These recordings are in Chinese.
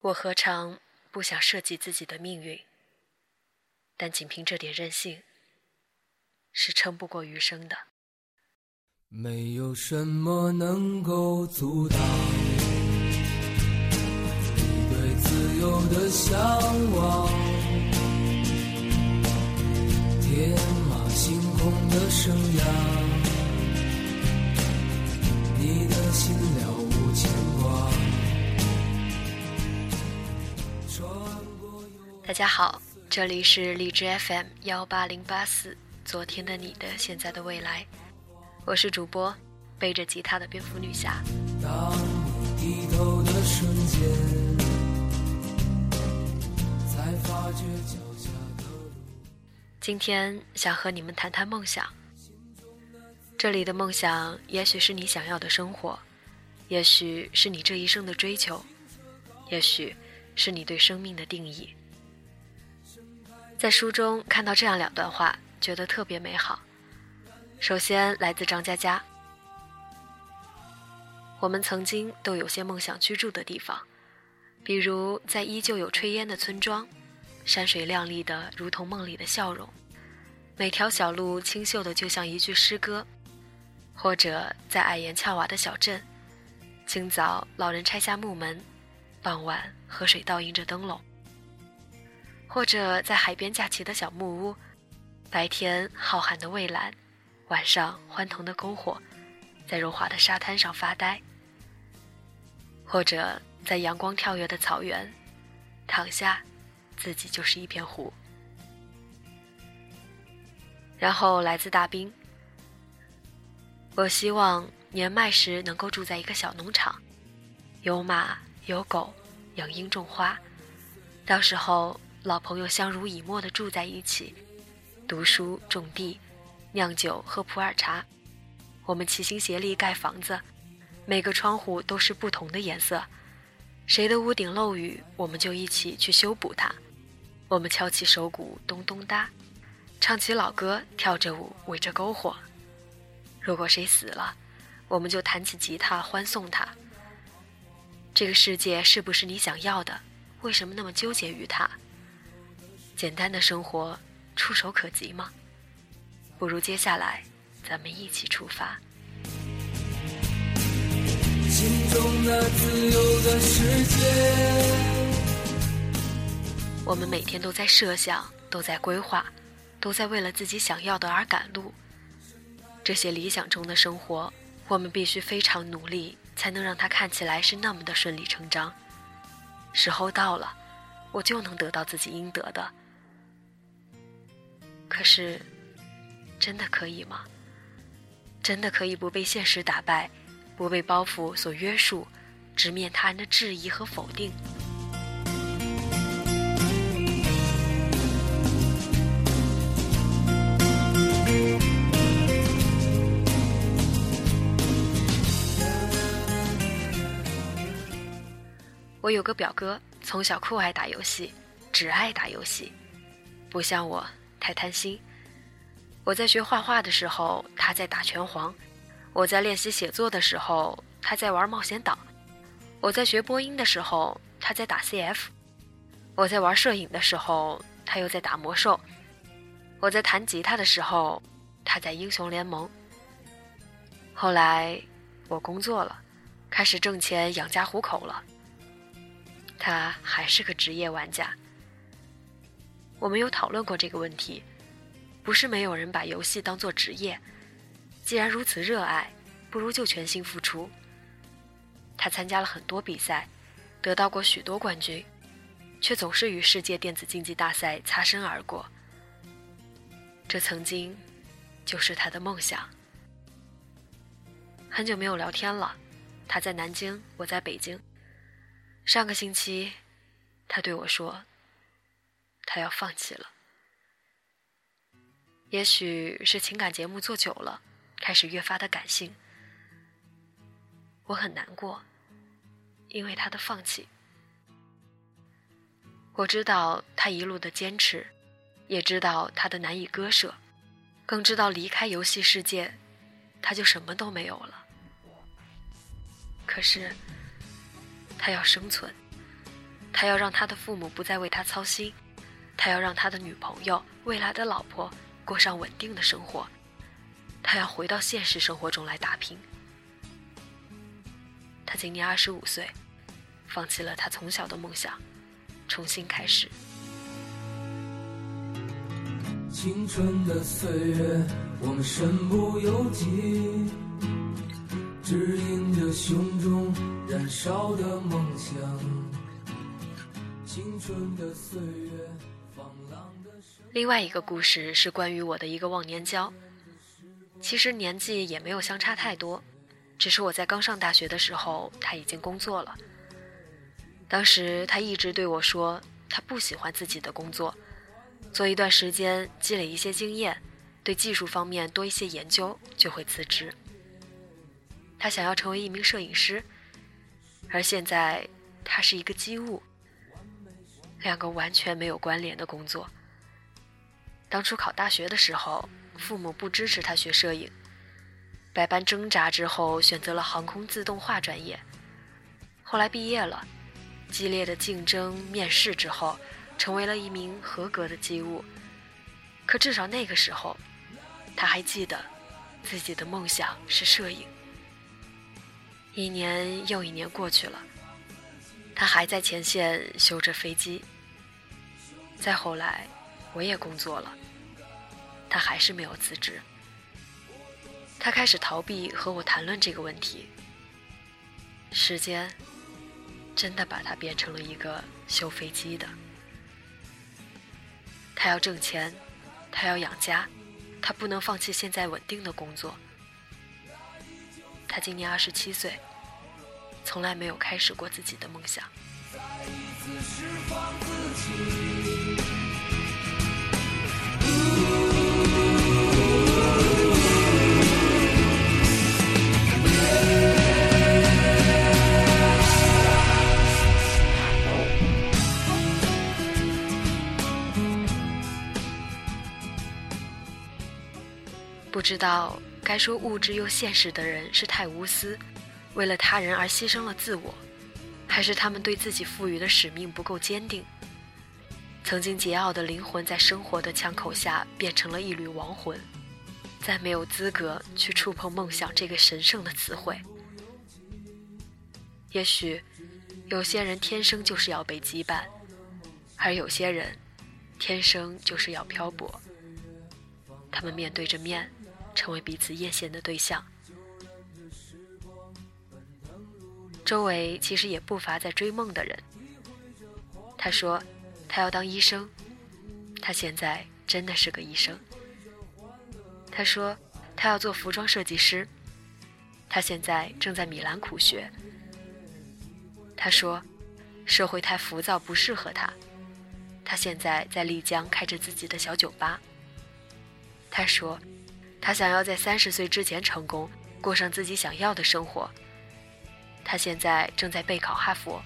我何尝不想设计自己的命运？但仅凭这点任性，是撑不过余生的。没有什么能够阻挡你对自由的向往，天马行空的生涯，你的大家好。这里是荔枝 FM 幺八零八四，昨天的你的现在的未来，我是主播背着吉他的蝙蝠女侠。今天想和你们谈谈梦想。这里的梦想，也许是你想要的生活，也许是你这一生的追求，也许是你对生命的定义。在书中看到这样两段话，觉得特别美好。首先来自张嘉佳：“我们曾经都有些梦想居住的地方，比如在依旧有炊烟的村庄，山水亮丽的如同梦里的笑容，每条小路清秀的就像一句诗歌；或者在矮檐翘瓦的小镇，清早老人拆下木门，傍晚河水倒映着灯笼。”或者在海边架起的小木屋，白天浩瀚的蔚蓝，晚上欢腾的篝火，在柔滑的沙滩上发呆；或者在阳光跳跃的草原，躺下，自己就是一片湖。然后来自大兵，我希望年迈时能够住在一个小农场，有马有狗，养鹰种花，到时候。老朋友相濡以沫地住在一起，读书、种地、酿酒、喝普洱茶。我们齐心协力盖房子，每个窗户都是不同的颜色。谁的屋顶漏雨，我们就一起去修补它。我们敲起手鼓，咚咚哒，唱起老歌，跳着舞，围着篝火。如果谁死了，我们就弹起吉他欢送他。这个世界是不是你想要的？为什么那么纠结于它？简单的生活，触手可及吗？不如接下来，咱们一起出发。我们每天都在设想，都在规划，都在为了自己想要的而赶路。这些理想中的生活，我们必须非常努力，才能让它看起来是那么的顺理成章。时候到了，我就能得到自己应得的。可是，真的可以吗？真的可以不被现实打败，不被包袱所约束，直面他人的质疑和否定？我有个表哥，从小酷爱打游戏，只爱打游戏，不像我。太贪心。我在学画画的时候，他在打拳皇；我在练习写作的时候，他在玩冒险岛；我在学播音的时候，他在打 CF；我在玩摄影的时候，他又在打魔兽；我在弹吉他的时候，他在英雄联盟。后来，我工作了，开始挣钱养家糊口了，他还是个职业玩家。我们有讨论过这个问题，不是没有人把游戏当做职业。既然如此热爱，不如就全心付出。他参加了很多比赛，得到过许多冠军，却总是与世界电子竞技大赛擦身而过。这曾经就是他的梦想。很久没有聊天了，他在南京，我在北京。上个星期，他对我说。他要放弃了，也许是情感节目做久了，开始越发的感性。我很难过，因为他的放弃。我知道他一路的坚持，也知道他的难以割舍，更知道离开游戏世界，他就什么都没有了。可是，他要生存，他要让他的父母不再为他操心，他要让他的女朋友、未来的老婆过上稳定的生活，他要回到现实生活中来打拼。他今年二十五岁，放弃了他从小的梦想，重新开始。青春的岁月，我们身不由己，指引着胸中燃烧的梦想。青春的岁月，另外一个故事是关于我的一个忘年交，其实年纪也没有相差太多。只是我在刚上大学的时候，他已经工作了。当时他一直对我说，他不喜欢自己的工作，做一段时间积累一些经验，对技术方面多一些研究就会辞职。他想要成为一名摄影师，而现在他是一个机务，两个完全没有关联的工作。当初考大学的时候，父母不支持他学摄影。百般挣扎之后，选择了航空自动化专业。后来毕业了，激烈的竞争面试之后，成为了一名合格的机务。可至少那个时候，他还记得自己的梦想是摄影。一年又一年过去了，他还在前线修着飞机。再后来，我也工作了，他还是没有辞职。他开始逃避和我谈论这个问题。时间真的把他变成了一个修飞机的。他要挣钱，他要养家，他不能放弃现在稳定的工作。他今年二十七岁，从来没有开始过自己的梦想。不知道该说物质又现实的人是太无私，为了他人而牺牲了自我，还是他们对自己赋予的使命不够坚定。曾经桀骜的灵魂在生活的枪口下变成了一缕亡魂，再没有资格去触碰梦想这个神圣的词汇。也许，有些人天生就是要被羁绊，而有些人，天生就是要漂泊。他们面对着面。成为彼此艳羡的对象。周围其实也不乏在追梦的人。他说，他要当医生，他现在真的是个医生。他说，他要做服装设计师，他现在正在米兰苦学。他说，社会太浮躁不适合他，他现在在丽江开着自己的小酒吧。他说。他想要在三十岁之前成功，过上自己想要的生活。他现在正在备考哈佛。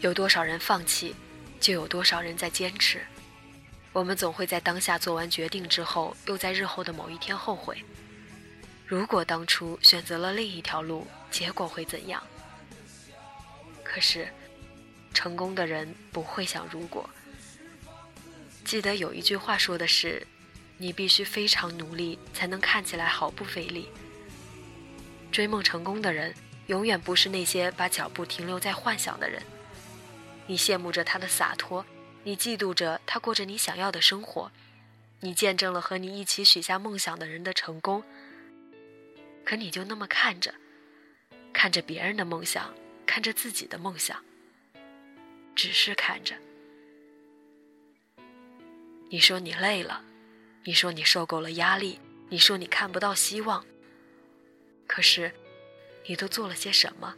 有多少人放弃，就有多少人在坚持。我们总会在当下做完决定之后，又在日后的某一天后悔。如果当初选择了另一条路，结果会怎样？可是，成功的人不会想如果。记得有一句话说的是：“你必须非常努力，才能看起来毫不费力。”追梦成功的人，永远不是那些把脚步停留在幻想的人。你羡慕着他的洒脱。你嫉妒着他过着你想要的生活，你见证了和你一起许下梦想的人的成功，可你就那么看着，看着别人的梦想，看着自己的梦想，只是看着。你说你累了，你说你受够了压力，你说你看不到希望，可是，你都做了些什么？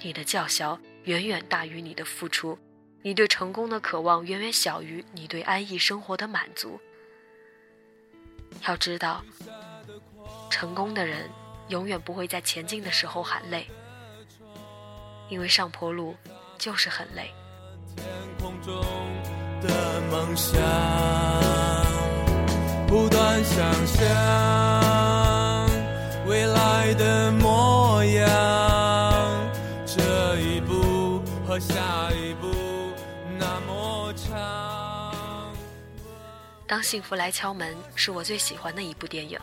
你的叫嚣远远大于你的付出。你对成功的渴望远远小于你对安逸生活的满足。要知道，成功的人永远不会在前进的时候喊累，因为上坡路就是很累。天空中的梦想，不断想象当幸福来敲门是我最喜欢的一部电影，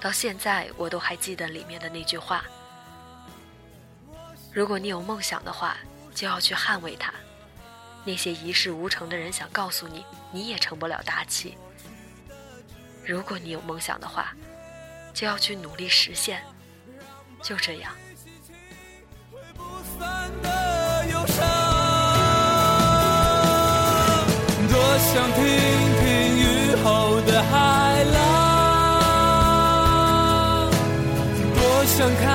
到现在我都还记得里面的那句话：如果你有梦想的话，就要去捍卫它。那些一事无成的人想告诉你，你也成不了大器。如果你有梦想的话，就要去努力实现。就这样。我想听听雨后的海浪，多想看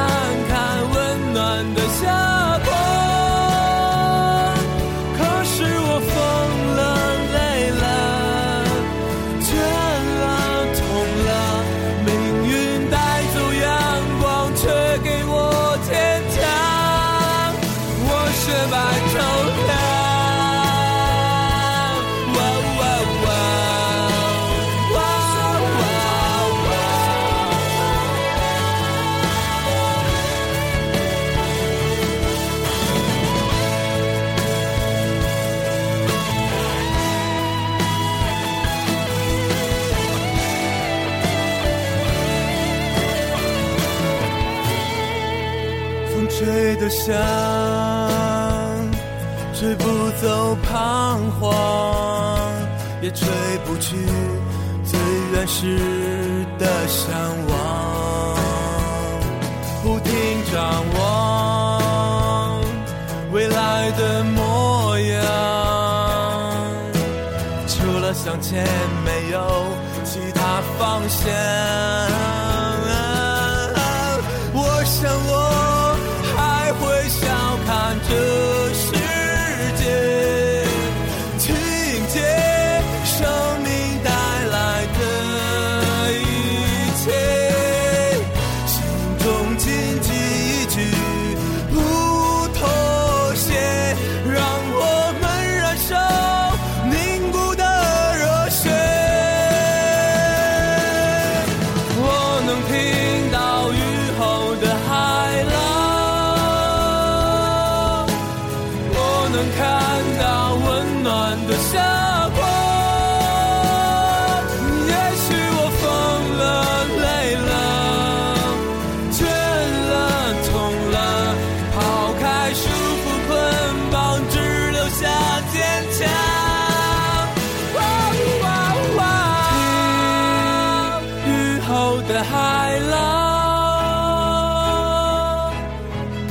想，吹不走彷徨，也吹不去最原始的向往。不停张望未来的模样，除了向前，没有其他方向。能听到雨后的海浪，我能看到温暖的笑的海浪，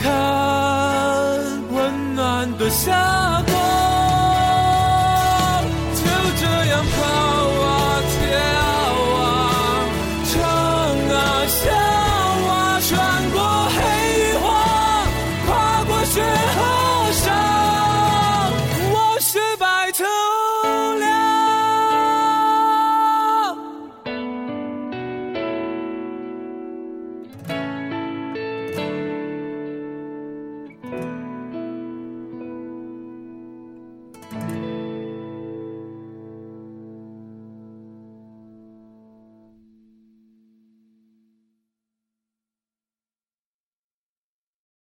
看温暖的笑